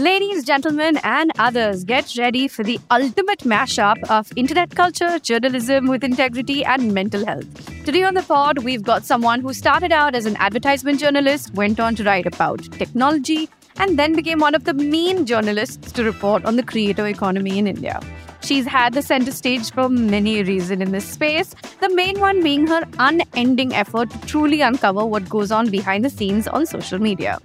Ladies, gentlemen, and others, get ready for the ultimate mashup of internet culture, journalism with integrity, and mental health. Today on the pod, we've got someone who started out as an advertisement journalist, went on to write about technology, and then became one of the main journalists to report on the creator economy in India. She's had the center stage for many reasons in this space, the main one being her unending effort to truly uncover what goes on behind the scenes on social media.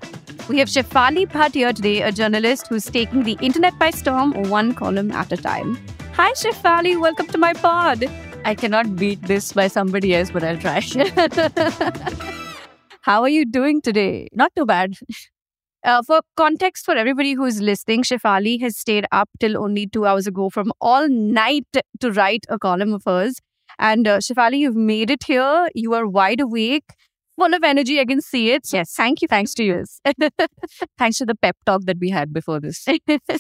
We have Shephali Bhatt here today, a journalist who's taking the internet by storm one column at a time. Hi, Shephali. Welcome to my pod. I cannot beat this by somebody else, but I'll try. How are you doing today? Not too bad. Uh, for context for everybody who's listening, Shephali has stayed up till only two hours ago from all night to write a column of hers. And uh, Shephali, you've made it here. You are wide awake full of energy. I can see it. Yes. Thank you. Thanks to you. Thanks to the pep talk that we had before this.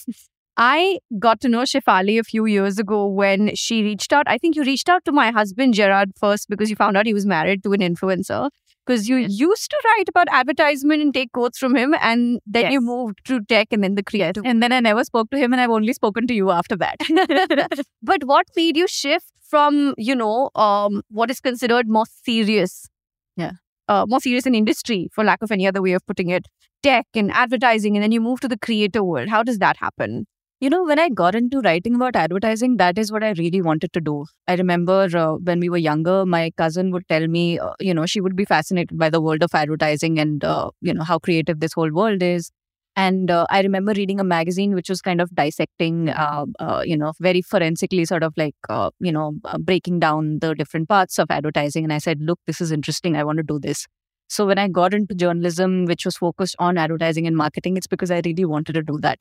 I got to know Shephali a few years ago when she reached out. I think you reached out to my husband Gerard first because you found out he was married to an influencer. Because you used to write about advertisement and take quotes from him, and then Yes. you moved to tech and then the creative. and then I never spoke to him, and I've only spoken to you after that. but what made you shift from, you know, um, what is considered more serious? Yeah. Uh, more serious in industry, for lack of any other way of putting it, tech and advertising, and then you move to the creator world. How does that happen? You know, when I got into writing about advertising, that is what I really wanted to do. I remember uh, when we were younger, my cousin would tell me, uh, you know, she would be fascinated by the world of advertising and, uh, you know, how creative this whole world is. And uh, I remember reading a magazine which was kind of dissecting, uh, uh, you know, very forensically, sort of like, you know, breaking down the different parts of advertising. And I said, look, this is interesting. I want to do this. So when I got into journalism, which was focused on advertising and marketing, it's because I really wanted to do that.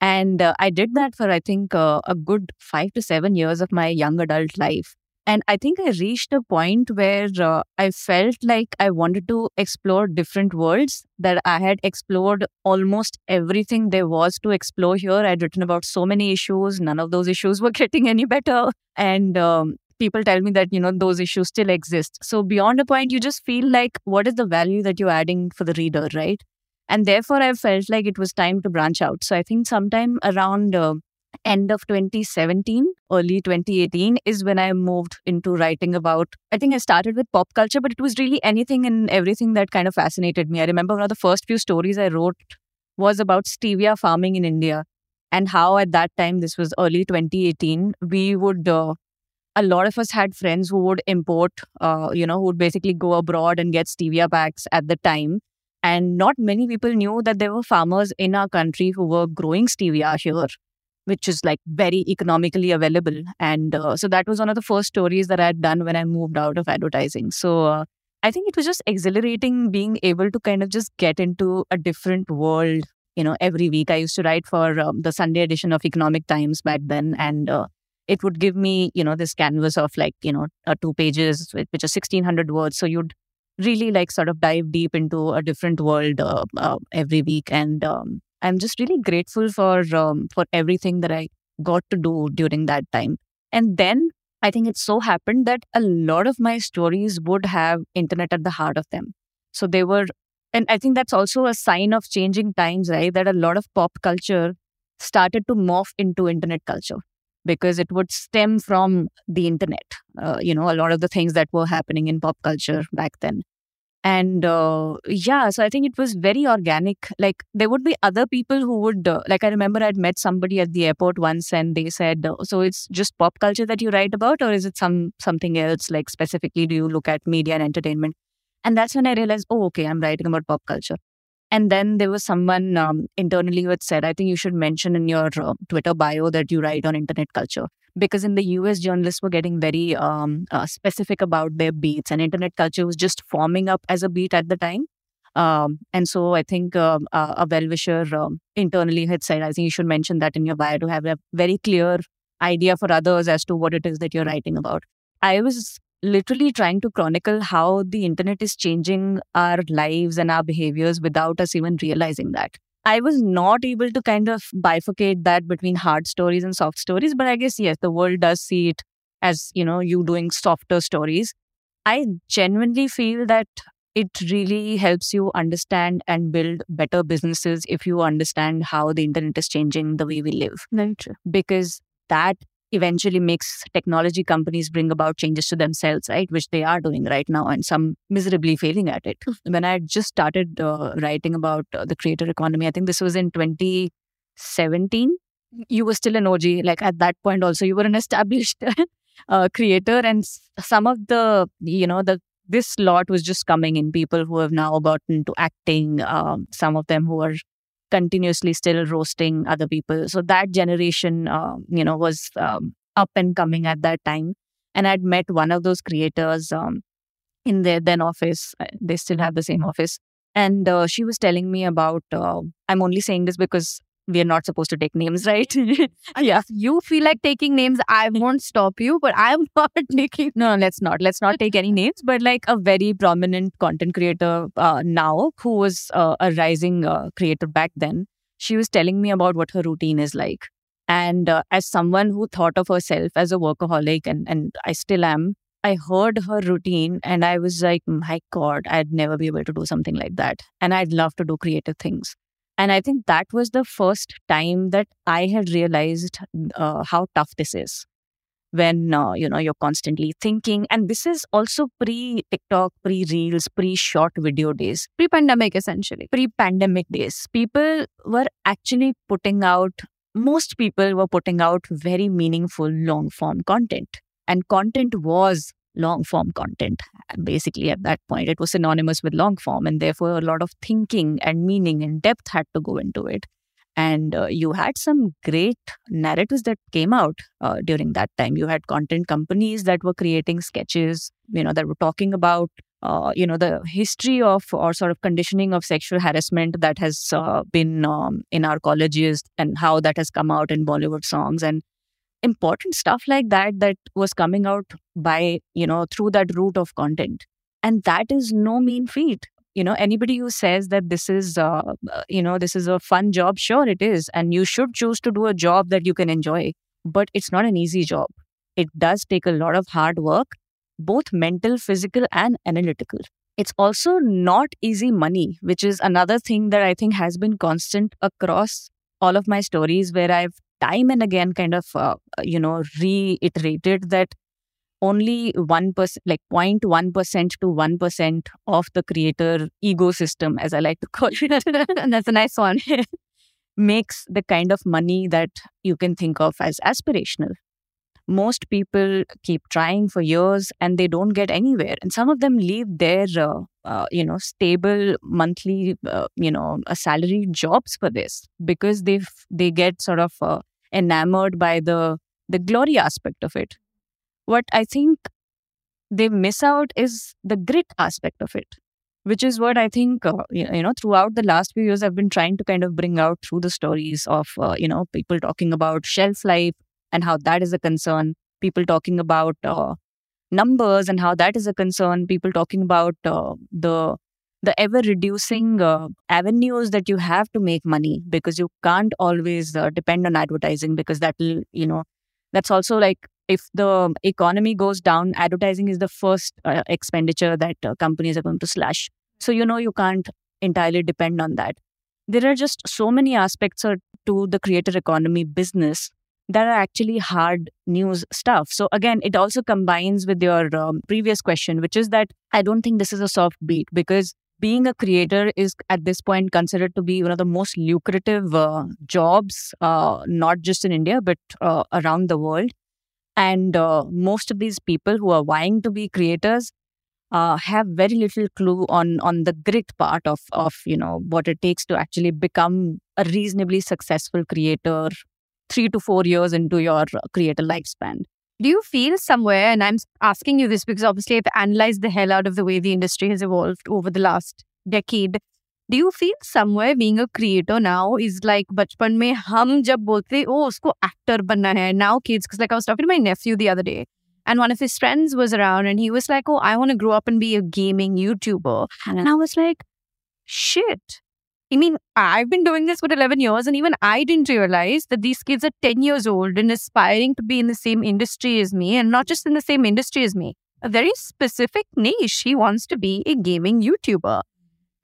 And uh, I did that for, I think, uh, a good five to seven years of my young adult life. And I think I reached a point where uh, I felt like I wanted to explore different worlds, that I had explored almost everything there was to explore here. I'd written about so many issues, none of those issues were getting any better. And um, people tell me that, you know, those issues still exist. So beyond a point, you just feel like, what is the value that you're adding for the reader, right? And therefore i felt like it was time to branch out. So i think sometime around uh, end of 2017 early 2018 is when i moved into writing about i think i started with pop culture but it was really anything and everything that kind of fascinated me. I remember one of the first few stories i wrote was about stevia farming in india and how at that time this was early 2018 we would uh, a lot of us had friends who would import uh, you know who would basically go abroad and get stevia packs at the time and not many people knew that there were farmers in our country who were growing stevia here, which is like very economically available. And uh, so that was one of the first stories that I had done when I moved out of advertising. So uh, I think it was just exhilarating being able to kind of just get into a different world. You know, every week I used to write for um, the Sunday edition of Economic Times back then. And uh, it would give me, you know, this canvas of like, you know, uh, two pages, which are 1600 words. So you'd really like sort of dive deep into a different world uh, uh, every week. And um, i'm just really grateful for um, for everything that i got to do during that time. And then i think it so happened that a lot of my stories would have internet at the heart of them. So they were and i think that's also a sign of changing times right? That a lot of pop culture started to morph into internet culture because it would stem from the internet. Uh, you know, a lot of the things that were happening in pop culture back then. And uh, yeah, so I think it was very organic. Like there would be other people who would, uh, like I remember I'd met somebody at the airport once, and they said, uh, "So it's just pop culture that you write about, or is it some something else? Like specifically, do you look at media and entertainment?" And that's when I realized, oh, okay, I'm writing about pop culture. And then there was someone um, internally who had said, I think you should mention in your uh, Twitter bio that you write on internet culture. Because in the US, journalists were getting very um, uh, specific about their beats, and internet culture was just forming up as a beat at the time. Um, and so I think uh, a well wisher um, internally had said, I think you should mention that in your bio to have a very clear idea for others as to what it is that you're writing about. I was literally trying to chronicle how the internet is changing our lives and our behaviors without us even realizing that. I was not able to kind of bifurcate that between hard stories and soft stories, but I guess, yes, the world does see it as, you know, you doing softer stories. I genuinely feel that it really helps you understand and build better businesses if you understand how the internet is changing the way we live. Very true. Because that eventually makes technology companies bring about changes to themselves, right? Which they are doing right now, and some miserably failing at it. when I just started uh, writing about uh, the creator economy, I think this was in 2017. You were still an OG. Like at that point, also, you were an established uh, creator, and some of the, you know, the this lot was just coming in people who have now gotten to acting um, some of them who are continuously still roasting other people. So that generation, uh, you know, was um, up and coming at that time. And I'd met one of those creators um, in their then office. Uh, they still have the same office. And uh, she was telling me about, uh, I'm only saying this because we are not supposed to take names, right? yeah. You feel like taking names, I won't stop you, but I'm not taking. No, let's not. Let's not take any names, but like a very prominent content creator uh, now who was uh, a rising uh, creator back then. She was telling me about what her routine is like. And uh, as someone who thought of herself as a workaholic, and, and I still am, I heard her routine and I was like, my God, I'd never be able to do something like that. And I'd love to do creative things. And I think that was the first time that I had realized uh, how tough this is. When uh, you know you're constantly thinking and this is also pre tiktok pre reels pre short video days. Pre pandemic essentially. Pre pandemic days people were actually putting out most people were putting out very meaningful long form content. And content was long form content. Basically, at that point, it was synonymous with long form, and therefore, a lot of thinking and meaning and depth had to go into it. And uh, you had some great narratives that came out uh, during that time. You had content companies that were creating sketches, you know, that were talking about uh, you know the history of or sort of conditioning of sexual harassment that has uh, been um, in our colleges and how that has come out in bollywood songs and important stuff like that that was coming out by you know through that route of content. And that is no mean feat. You know anybody who says that this is uh, uh, you know this is a fun job sure it is. And you should choose to do a job that you can enjoy. But it's not an easy job. It does take a lot of hard work both mental physical and analytical. It's also not easy money which is another thing that i think has been constant across all of my stories where i've time and again kind of uh, you know reiterated that only 1% like 0.1% to 1% of the creator ecosystem as i like to call it. And that's a nice one. Makes the kind of money that you can think of as aspirational. Most people keep trying for years and they don't get anywhere and some of them leave their uh, uh, you know stable monthly uh, you know salary jobs for this because they they get sort of uh, enamored by the the glory aspect of it. What i think they miss out is the grit aspect of it which is what i think uh, you know throughout the last few years i've been trying to kind of bring out through the stories of uh, you know people talking about shelf life and how that is a concern people talking about uh, numbers and how that is a concern people talking about uh, the the ever reducing uh, avenues that you have to make money because you can't always uh, depend on advertising because that will you know that's also like if the economy goes down advertising is the first uh, expenditure that uh, companies are going to slash so you know you can't entirely depend on that there are just so many aspects to the creator economy business that are actually hard news stuff. So again, it also combines with your um, previous question, which is that I don't think this is a soft beat because being a creator is at this point considered to be one of the most lucrative uh, jobs, uh, not just in India, but uh, around the world. And uh, most of these people who are vying to be creators uh, have very little clue on on the grit part of of you know what it takes to actually become a reasonably successful creator three to four years into your creator lifespan Do you feel somewhere, and I'm asking you this because obviously I've analyzed the hell out of the way the industry has evolved over the last decade. Do you feel somewhere being a creator now is like बचपन में हम जब बोलते ओ उसको actor बनना है now kids because like I was talking to my nephew the other day and one of his friends was around and he was like oh I want to grow up and be a gaming YouTuber and I was like shit I mean, I've been doing this for 11 years, and even I didn't realize that these kids are 10 years old and aspiring to be in the same industry as me, and not just in the same industry as me, a very specific niche. He wants to be a gaming YouTuber.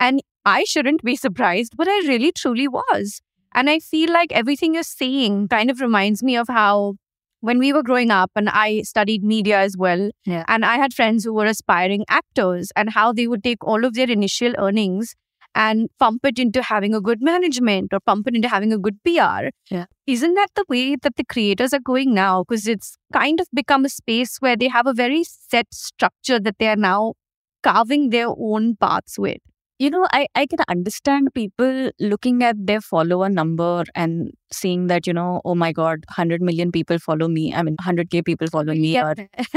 And I shouldn't be surprised, but I really truly was. And I feel like everything you're saying kind of reminds me of how when we were growing up and I studied media as well, Yeah. and I had friends who were aspiring actors and how they would take all of their initial earnings and pump it into having a good management or pump it into having a good PR. Yeah. Isn't that the way that the creators are going now? Because it's kind of become a space where they have a very set structure that they are now carving their own paths with. You know I, I can understand people looking at their follower number and seeing that you know oh my god 100 million people follow me. I mean 100k people follow me or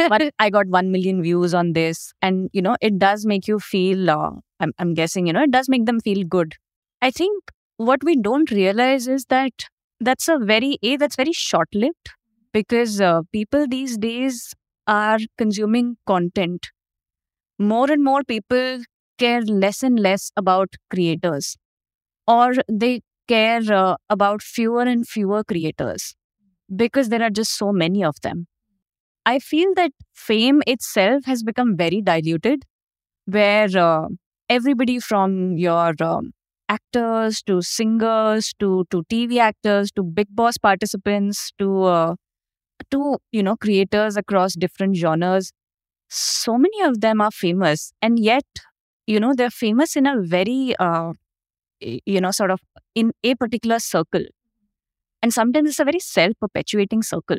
but i got 1 million views on this. And you know it does make you feel uh, I'm, I'm guessing you know it does make them feel good. I think what we don't realize is that that's a very a that's very short lived because uh, people these days are consuming content. More and more people care less and less about creators or they care uh, about fewer and fewer creators because there are just so many of them. I feel that fame itself has become very diluted where uh, everybody from your um, actors to singers to to tv actors to Bigg Boss participants to uh, to you know creators across different genres so many of them are famous and yet you know they're famous in a very uh, you know sort of in a particular circle. And sometimes it's a very self-perpetuating circle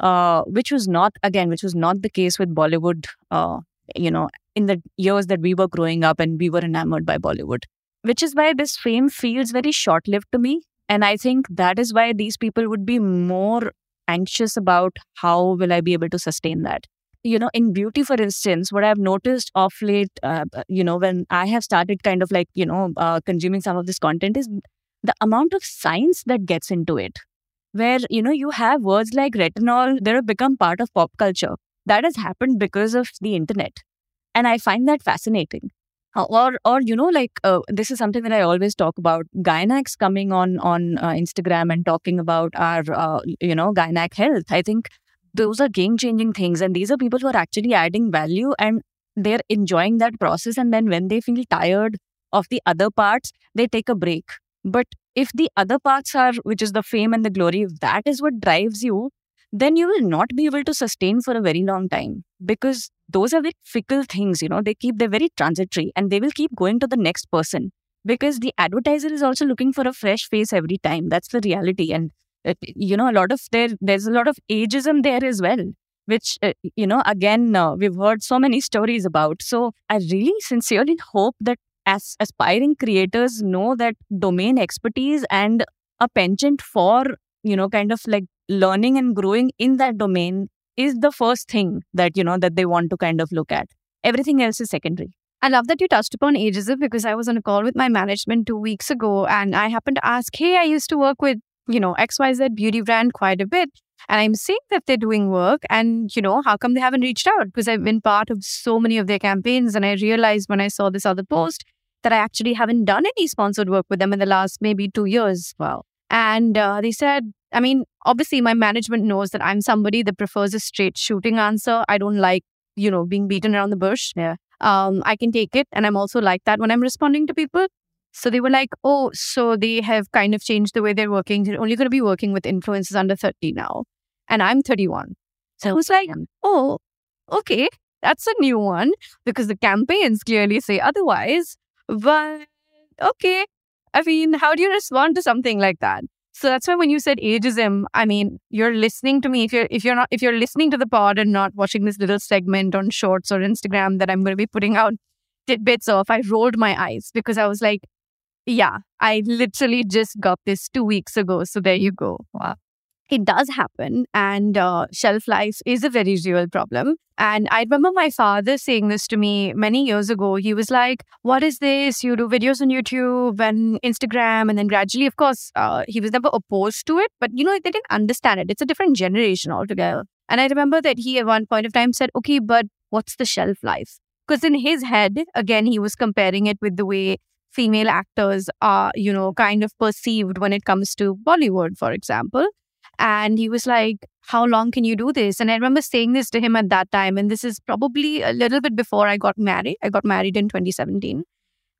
uh, which was not again which was not the case with bollywood uh, you know in the years that we were growing up and we were enamored by bollywood which is why this fame feels very short-lived to me. And i think that is why these people would be more anxious about how will i be able to sustain that you know in beauty for instance what i've noticed of late uh, you know when i have started kind of like you know uh, consuming some of this content is the amount of science that gets into it. Where you know you have words like retinol that have become part of pop culture. That has happened because of the internet. And i find that fascinating. Uh, or or you know like uh, this is something that i always talk about gynax coming on on uh, instagram and talking about our uh, you know gynac health. I think those are game changing things and these are people who are actually adding value and they're enjoying that process and then when they feel tired of the other parts they take a break. But if the other parts are which is the fame and the glory if that is what drives you then you will not be able to sustain for a very long time because those are very fickle things you know they keep they're very transitory and they will keep going to the next person because the advertiser is also looking for a fresh face every time. That's the reality and uh, you know a lot of there there's a lot of ageism there as well which uh, you know again uh, we've heard so many stories about. So i really sincerely hope that as aspiring creators know that domain expertise and a penchant for you know kind of like learning and growing in that domain is the first thing that you know that they want to kind of look at. Everything else is secondary. I love that you touched upon ageism because I was on a call with my management two weeks ago and I happened to ask, hey, I used to work with, you know, XYZ beauty brand quite a bit. And I'm seeing that they're doing work and, you know, how come they haven't reached out? Because I've been part of so many of their campaigns. And I realized when I saw this other post that I actually haven't done any sponsored work with them in the last maybe two years. wow And uh, they said, I mean, obviously, my management knows that I'm somebody that prefers a straight shooting answer. I don't like, you know, being beaten around the bush. Yeah. Um, I can take it. And I'm also like that when I'm responding to people. So they were like, oh, so they have kind of changed the way they're working. They're only going to be working with influencers under 30 now. And I'm 31. So I was like, oh, okay, that's a new one because the campaigns clearly say otherwise. But okay. I mean, how do you respond to something like that? So that's why when you said ageism, I mean, you're listening to me. If you're if you're not if you're listening to the pod and not watching this little segment on Shorts or Instagram that I'm going to be putting out tidbits of, I rolled my eyes because I was like, yeah, I literally just got this two weeks ago. So there you go. Wow. It does happen, and uh, shelf life is a very real problem. And I remember my father saying this to me many years ago. He was like, What is this? You do videos on YouTube and Instagram. And then gradually, of course, uh, he was never opposed to it, but you know, they didn't understand it. It's a different generation altogether. And I remember that he at one point of time said, Okay, but what's the shelf life? Because in his head, again, he was comparing it with the way female actors are, you know, kind of perceived when it comes to Bollywood, for example. And he was like, How long can you do this? And I remember saying this to him at that time. And this is probably a little bit before I got married. I got married in 2017.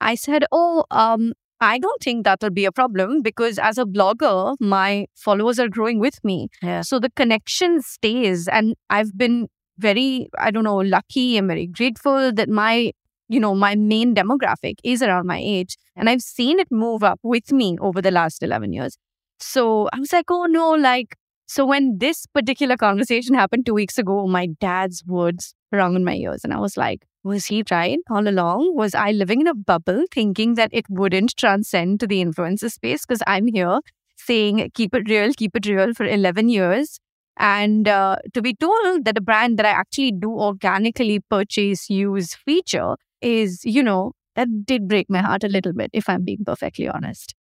I said, Oh, um, I don't think that will be a problem because as a blogger, my followers are growing with me. Yeah. So the connection stays. And I've been very, I don't know, lucky. I'm very grateful that my, you know, my main demographic is around my age. And I've seen it move up with me over the last 11 years. So I was like, oh no, like, so when this particular conversation happened two weeks ago, my dad's words rung in my ears. And I was like, was he right all along? Was I living in a bubble thinking that it wouldn't transcend to the influencer space? Because I'm here saying, keep it real, keep it real for 11 years. And uh, to be told that a brand that I actually do organically purchase, use, feature is, you know, that did break my heart a little bit, if I'm being perfectly honest.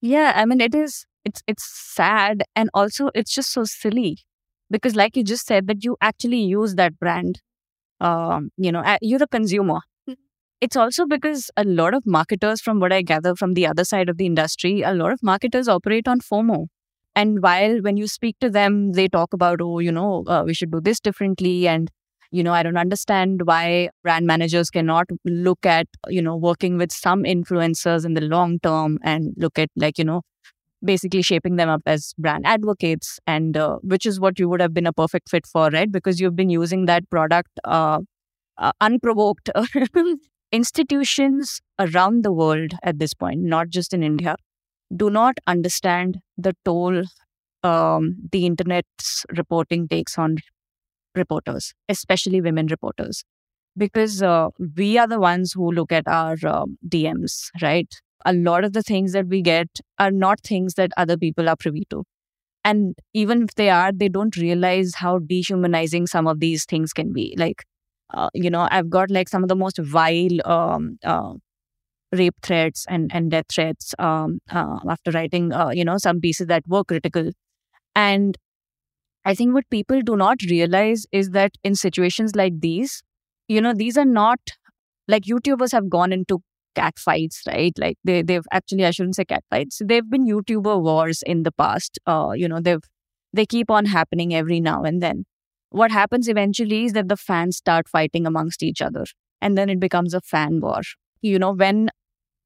Yeah, I mean, it is, it's, it's sad. And also, it's just so silly because, like you just said, that you actually use that brand. Um, you know, you're the consumer. Mm-hmm. It's also because a lot of marketers, from what I gather from the other side of the industry, a lot of marketers operate on FOMO. And while when you speak to them, they talk about, oh, you know, uh, we should do this differently. And, you know, I don't understand why brand managers cannot look at, you know, working with some influencers in the long term and look at, like, you know, basically shaping them up as brand advocates. And uh, which is what you would have been a perfect fit for, right? Because you've been using that product uh, uh, unprovoked. Institutions around the world at this point, not just in India, do not understand the toll um, the internet's reporting takes on reporters, especially women reporters, because uh, we are the ones who look at our um, DMs, right? A lot of the things that we get are not things that other people are privy to. And even if they are, they don't realize how dehumanizing some of these things can be. Like, uh, you know, I've got like some of the most vile um, uh, rape threats and, and death threats um, uh, after writing, uh, you know, some pieces that were critical. And I think what people do not realize is that in situations like these, you know, these are not like YouTubers have gone into cat fights, right? Like they, they've actually, I shouldn't say cat fights. They've been YouTuber wars in the past. Uh, you know, they've, they keep on happening every now and then. What happens eventually is that the fans start fighting amongst each other and then it becomes a fan war. You know, when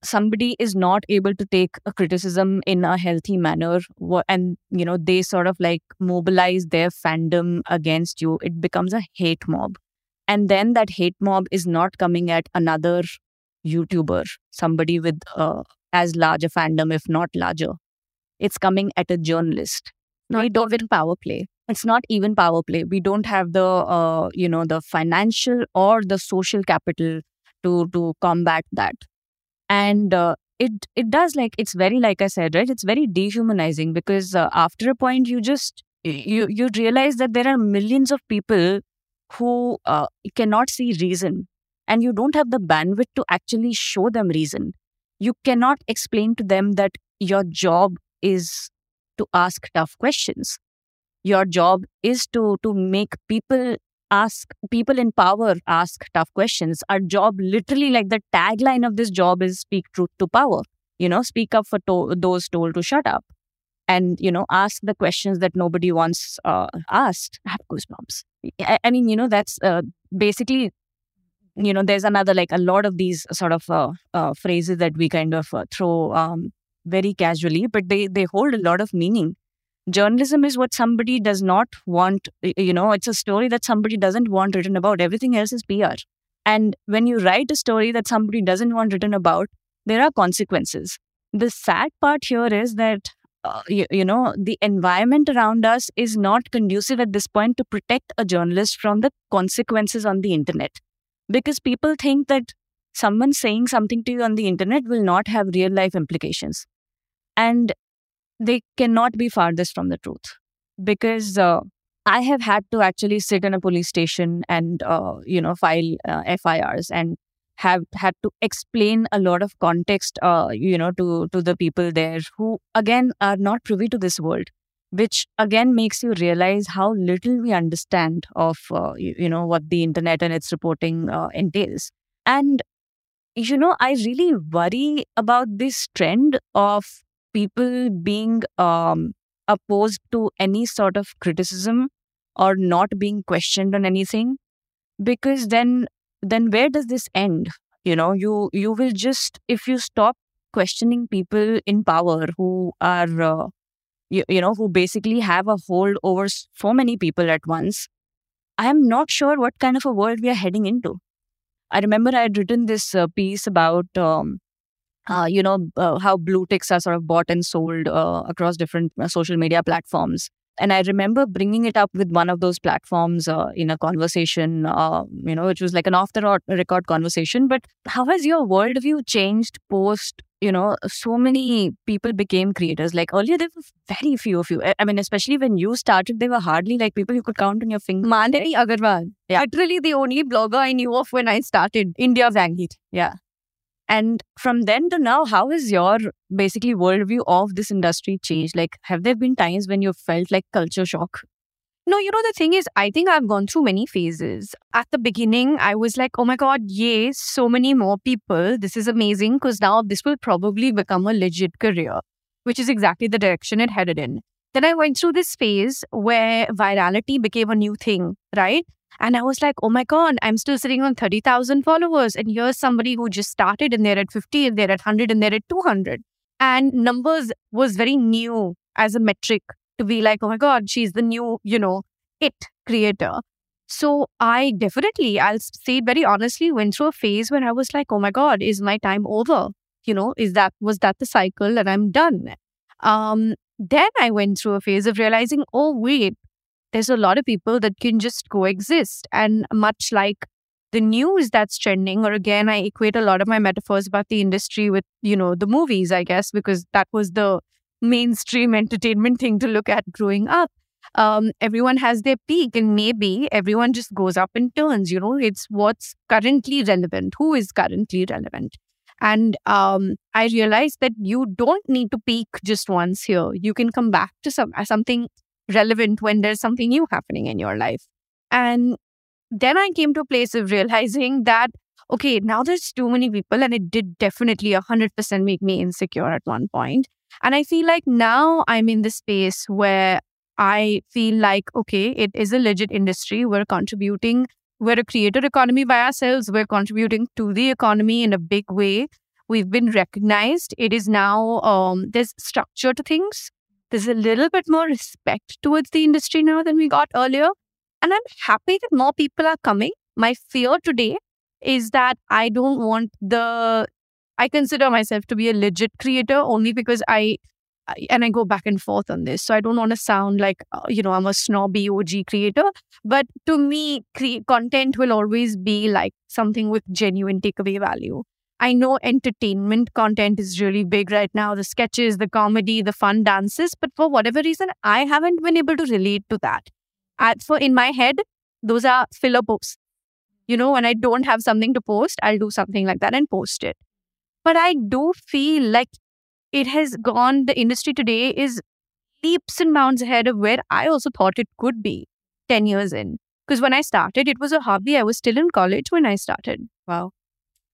somebody is not able to take a criticism in a healthy manner and you know they sort of like mobilize their fandom against you it becomes a hate mob. And then that hate mob is not coming at another youtuber somebody with uh, as large a fandom if not larger. It's coming at a journalist. Not even power play. It's not even power play. We don't have the uh, you know the financial or the social capital to to combat that and uh, it it does like it's very like i said right it's very dehumanizing because uh, after a point you just you you realize that there are millions of people who uh, cannot see reason and you don't have the bandwidth to actually show them reason. You cannot explain to them that your job is to ask tough questions. Your job is to to make people ask people in power ask tough questions. Our job literally like the tagline of this job is speak truth to power. You know speak up for to- those told to shut up. And you know ask the questions that nobody wants uh, asked. I have goosebumps. I, I mean you know that's uh, basically you know there's another like a lot of these sort of uh, uh phrases that we kind of uh, throw um, very casually but they they hold a lot of meaning journalism is what somebody does not want you know it's a story that somebody doesn't want written about. Everything else is pr and when you write a story that somebody doesn't want written about there are consequences. The sad part here is that uh, you, you know the environment around us is not conducive at this point to protect a journalist from the consequences on the internet. Because people think that someone saying something to you on the internet will not have real life implications. And they cannot be farthest from the truth. Because uh, I have had to actually sit in a police station and uh, you know file uh, FIRs and have had to explain a lot of context uh, you know to to the people there who again are not privy to this world which again makes you realize how little we understand of uh, you, you, know what the internet and its reporting uh, entails. And you know i really worry about this trend of people being um, opposed to any sort of criticism or not being questioned on anything? Because then then where does this end? You know you you will just if you stop questioning people in power who are uh, you, you know who basically have a hold over so many people at once i am not sure what kind of a world we are heading into. I remember i had written this uh, piece about um, uh, you know uh, how blue ticks are sort of bought and sold uh, across different uh, social media platforms and I remember bringing it up with one of those platforms uh, in a conversation, uh, you know, which was like an off the record conversation. But how has your worldview changed post, you know, so many people became creators? Like earlier, there were very few of you. I mean, especially when you started, there were hardly like people you could count on your fingers. Mandevi Agarwal. Yeah. Literally the only blogger I knew of when I started, India Vangeet. Yeah. And from then to now, how has your basically worldview of this industry changed? Like, have there been times when you felt like culture shock? No, you know, the thing is, I think I've gone through many phases. At the beginning, I was like, oh my God, yay, so many more people. This is amazing because now this will probably become a legit career, which is exactly the direction it headed in. Then I went through this phase where virality became a new thing, right? And I was like, oh my God, I'm still sitting on 30,000 followers. And here's somebody who just started and they're at 50 and they're at 100 and they're at 200. And numbers was very new as a metric to be like, oh my God, she's the new, you know, it creator. So I definitely, I'll say very honestly, went through a phase when I was like, oh my God, is my time over? You know, is that, was that the cycle and I'm done? Um, then I went through a phase of realizing, oh, wait, there's a lot of people that can just coexist. And much like the news that's trending, or again, I equate a lot of my metaphors about the industry with, you know, the movies, I guess, because that was the mainstream entertainment thing to look at growing up. Um, everyone has their peak, and maybe everyone just goes up in turns. You know, it's what's currently relevant, who is currently relevant. And um, I realized that you don't need to peak just once here. You can come back to some something relevant when there's something new happening in your life. And then I came to a place of realizing that, okay, now there's too many people, and it did definitely 100% make me insecure at one point. And I feel like now I'm in the space where I feel like, okay, it is a legit industry. We're contributing, we're a creator economy by ourselves. We're contributing to the economy in a big way. We've been recognized. It is now, um, there's structure to things there's a little bit more respect towards the industry now than we got earlier. And I'm happy that more people are coming. My fear today is that I don't want the, I consider myself to be a legit creator only because I, and I go back and forth on this. So I don't want to sound like, uh, you know, I'm a snobby OG creator. But to me, cre- content will always be like something with genuine takeaway value. I know entertainment content is really big right now the sketches, the comedy, the fun dances, but for whatever reason, I haven't been able to relate to that. At, for in my head, those are filler posts. You know, when I don't have something to post, I'll do something like that and post it. But I do feel like it has gone, the industry today is leaps and bounds ahead of where I also thought it could be 10 years in. Because when I started, it was a hobby. I was still in college when I started. Wow.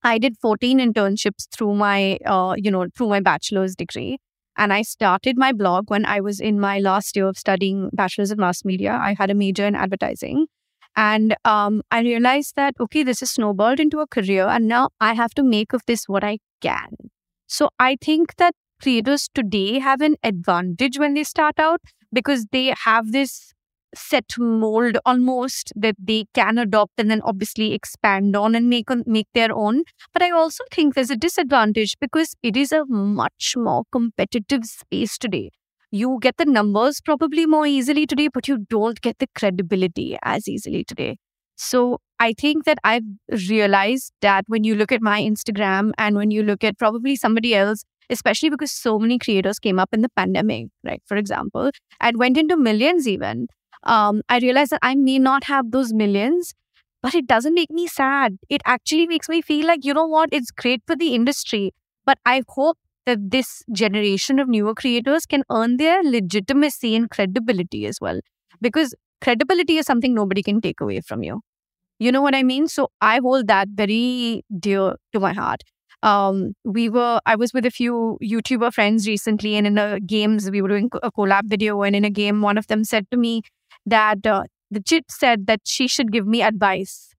I did 14 internships through my, uh, you know, through my bachelor's degree. And I started my blog when I was in my last year of studying bachelor's in mass media. I had a major in advertising. And um, I realized that, okay, this is snowballed into a career. And now I have to make of this what I can. So I think that creators today have an advantage when they start out because they have this set mold almost that they can adopt and then obviously expand on and make make their own but i also think there's a disadvantage because it is a much more competitive space today you get the numbers probably more easily today but you don't get the credibility as easily today so i think that i've realized that when you look at my instagram and when you look at probably somebody else especially because so many creators came up in the pandemic, right? For example, and went into millions even um, I realize that I may not have those millions, but it doesn't make me sad. It actually makes me feel like, you know what, it's great for the industry. But I hope that this generation of newer creators can earn their legitimacy and credibility as well. Because credibility is something nobody can take away from you. You know what I mean? So I hold that very dear to my heart. um, we were I was with a few YouTuber friends recently, and in a games we were doing a collab video, and in a game, one of them said to me that uh, the chit said that she should give me advice,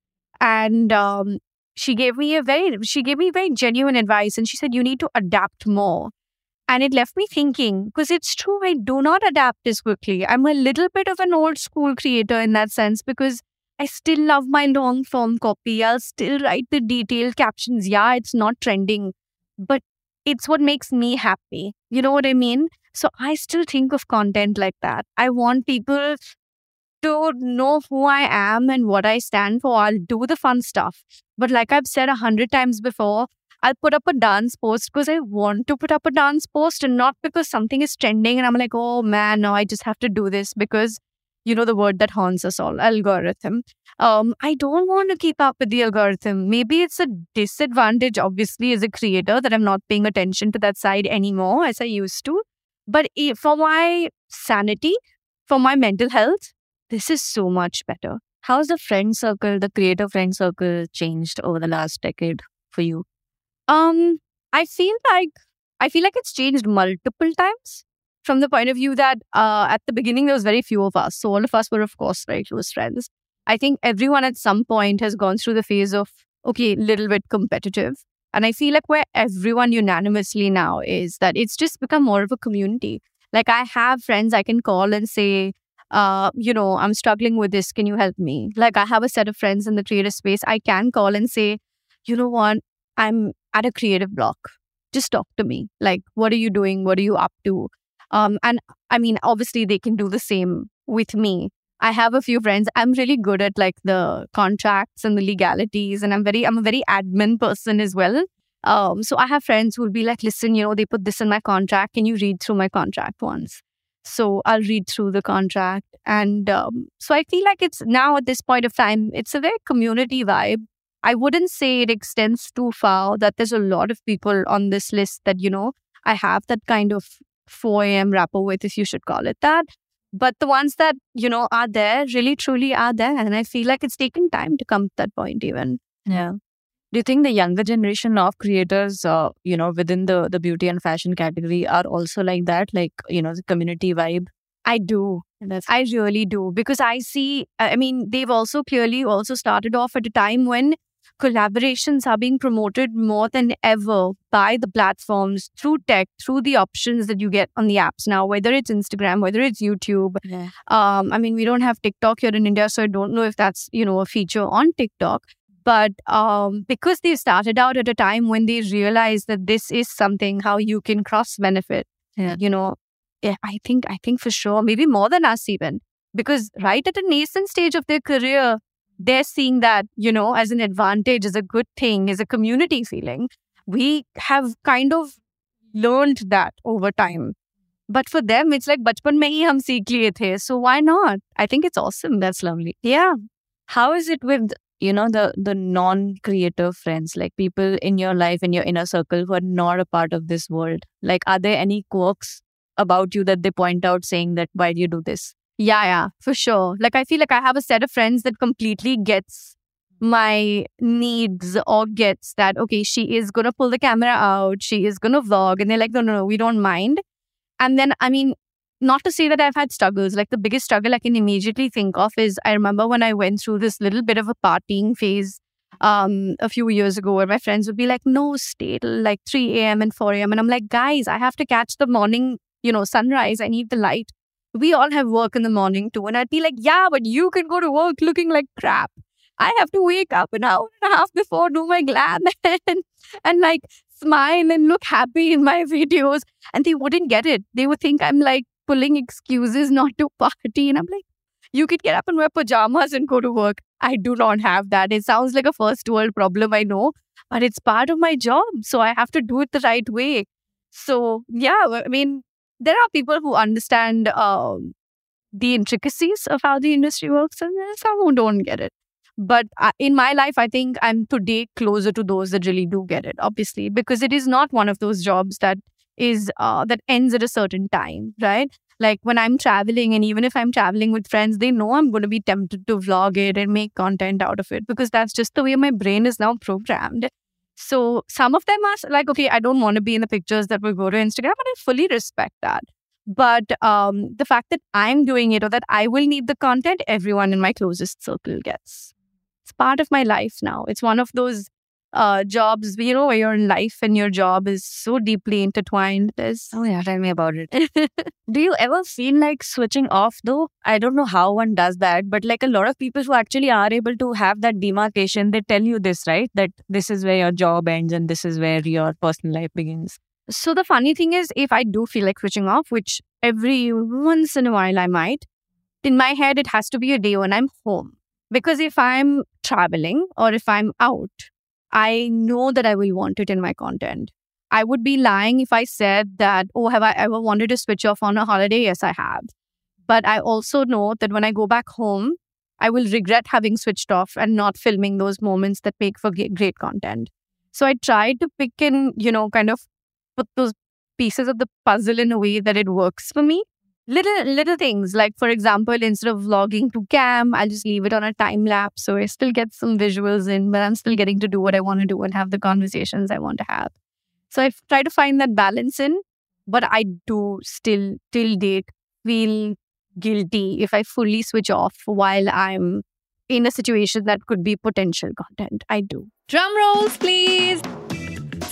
and um, she gave me a very she gave me very genuine advice, and she said you need to adapt more. And it left me thinking because it's true, I do not adapt as quickly. I'm a little bit of an old school creator in that sense because I still love my long form copy. I'll still write the detailed captions. Yeah, it's not trending, but it's what makes me happy. You know what I mean? So I still think of content like that. I want people to know who I am and what I stand for. I'll do the fun stuff. But like I've said a hundred times before, I'll put up a dance post because I want to put up a dance post and not because something is trending and I'm like, oh man, no, I just have to do this because you know the word that haunts us all algorithm um i don't want to keep up with the algorithm maybe it's a disadvantage obviously as a creator that i'm not paying attention to that side anymore as i used to but for my sanity for my mental health this is so much better. How's the friend circle the creator friend circle changed over the last decade for you? Um i feel like i feel like it's changed multiple times from the point of view that uh, at the beginning there was very few of us. So all of us were of course very close friends. I think everyone at some point has gone through the phase of okay little bit competitive. And i feel like where everyone unanimously now is that it's just become more of a community. Like i have friends i can call and say uh, you know i'm struggling with this can you help me like i have a set of friends in the creative space i can call and say you know what i'm at a creative block just talk to me like what are you doing what are you up to um, and I mean, obviously, they can do the same with me. I have a few friends. I'm really good at like the contracts and the legalities, and I'm very, I'm a very admin person as well. Um, so I have friends who will be like, listen, you know, they put this in my contract. Can you read through my contract once? So I'll read through the contract. And um, so I feel like it's now at this point of time, it's a very community vibe. I wouldn't say it extends too far, that there's a lot of people on this list that, you know, I have that kind of 4 a.m. rapport with, if you should call it that. But the ones that, you know, are there really truly are there. And I feel like it's taking time to come to that point, even. Yeah. Do you think the younger generation of creators, uh, you know, within the, the beauty and fashion category are also like that? Like, you know, the community vibe? I do. I really do. Because I see, I mean, they've also clearly also started off at a time when collaborations are being promoted more than ever by the platforms through tech, through the options that you get on the apps now, whether it's Instagram, whether it's YouTube. Yeah. Um, I mean, we don't have TikTok here in India, so I don't know if that's, you know, a feature on TikTok. But um, because they started out at a time when they realized that this is something how you can cross benefit, yeah. you know, yeah, I think I think for sure, maybe more than us even. Because right at a nascent stage of their career, they're seeing that, you know, as an advantage, as a good thing, as a community feeling. We have kind of learned that over time. But for them, it's like bachpan mein hi hum seekh liye the. So why not? I think it's awesome. That's lovely. Yeah. How is it with you know the the non-creative friends, like people in your life in your inner circle who are not a part of this world? Like, are there any quirks about you that they point out, saying that why do you do this? Yeah, yeah, for sure. Like I feel like I have a set of friends that completely gets my needs or gets that okay, she is gonna pull the camera out, she is gonna vlog, and they're like, no, no, no, we don't mind. And then I mean, not to say that I've had struggles. Like the biggest struggle I can immediately think of is I remember when I went through this little bit of a partying phase um a few years ago where my friends would be like, no, stay till like 3 a.m. and 4 a.m. And I'm like, guys, I have to catch the morning, you know, sunrise. I need the light we all have work in the morning too. And I'd be like, yeah, but you can go to work looking like crap. I have to wake up an hour and a half before, do my glam and, and like smile and look happy in my videos. And they wouldn't get it. They would think I'm like pulling excuses not to party. And I'm like, you could get up and wear pajamas and go to work. I do not have that. It sounds like a first world problem, I know, but it's part of my job. So I have to do it the right way. So, yeah, I mean, there are people who understand um, the intricacies of how the industry works, and some who don't get it. But uh, in my life, I think I'm today closer to those that really do get it, obviously, because it is not one of those jobs that is uh, that ends at a certain time, right? Like when I'm traveling, and even if I'm traveling with friends, they know I'm going to be tempted to vlog it and make content out of it because that's just the way my brain is now programmed. So some of them are like, okay, I don't want to be in the pictures that will go to Instagram, and I fully respect that. But um, the fact that I'm doing it or that I will need the content, everyone in my closest circle gets. It's part of my life now. It's one of those uh, jobs, you know, where your life and your job is so deeply intertwined. There's Oh yeah, tell me about it. Do you ever feel like switching off though? I don't know how one does that, but like a lot of people who actually are able to have that demarcation, they tell you this, right? That this is where your job ends and this is where your personal life begins. So the funny thing is, if I do feel like switching off, which every once in a while I might, in my head, it has to be a day when I'm home. Because if I'm traveling or if I'm out, I know that I will want it in my content. I would be lying if I said that, oh, have I ever wanted to switch off on a holiday? Yes, I have. But I also know that when I go back home, I will regret having switched off and not filming those moments that make for great content. So I try to pick and, you know, kind of put those pieces of the puzzle in a way that it works for me little little things. Like for example instead of vlogging to cam i'll just leave it on a time lapse so i still get some visuals in but i'm still getting to do what i want to do and have the conversations i want to have. So i try to find that balance in but i do still till date feel guilty if i fully switch off while i'm in a situation that could be potential content. I do. Drum rolls please.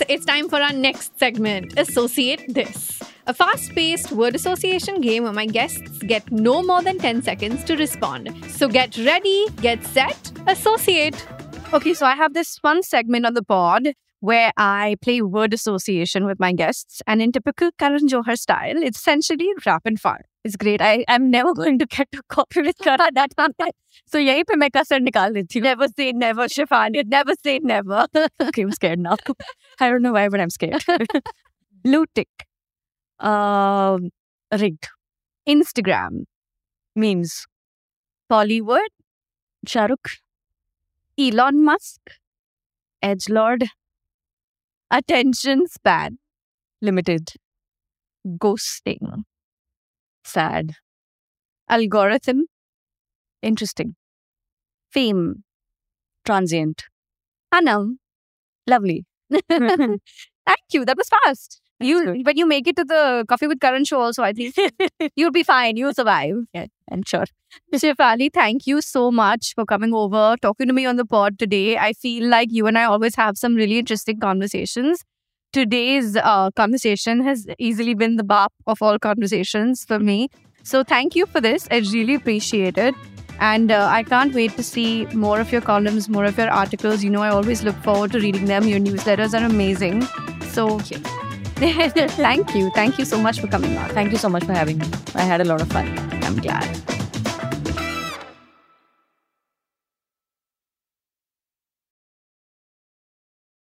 It's time for our next segment. Associate this a fast paced word association game where my guests get no more than 10 seconds to respond. So get ready, get set, associate. Okay, so I have this fun segment on the pod where I play word association with my guests. And in typical Karan Johar style, it's essentially rapid fire. It's great. I, I'm never going to get a Koffee with Karan that time. So yahi pe main kasar nikal deti Never say never, Shephali. Never say never. okay, I'm scared now. I don't know why, but I'm scared. Blue tick uh, rigged. Instagram. Memes. Bollywood. Shahrukh. Elon Musk. Edge Lord. Attention span. Limited. Ghosting. Sad. Algorithm. Interesting. Fame. Transient. Aanam. Lovely. Thank you. That was fast. You when you make it to the Koffee with Karan show also, I think you'll be fine. You'll survive. Yeah, I'm sure. Shephali, thank you so much for coming over, talking to me on the pod today. I feel like you and I always have some really interesting conversations. Today's uh, conversation has easily been the bop of all conversations for me. So thank you for this. I really appreciate it. And uh, I can't wait to see more of your columns, more of your articles. You know, I always look forward to reading them. Your newsletters are amazing. So, Thank you. Thank you so much for coming on. Thank you so much for having me. I had a lot of fun. I'm glad.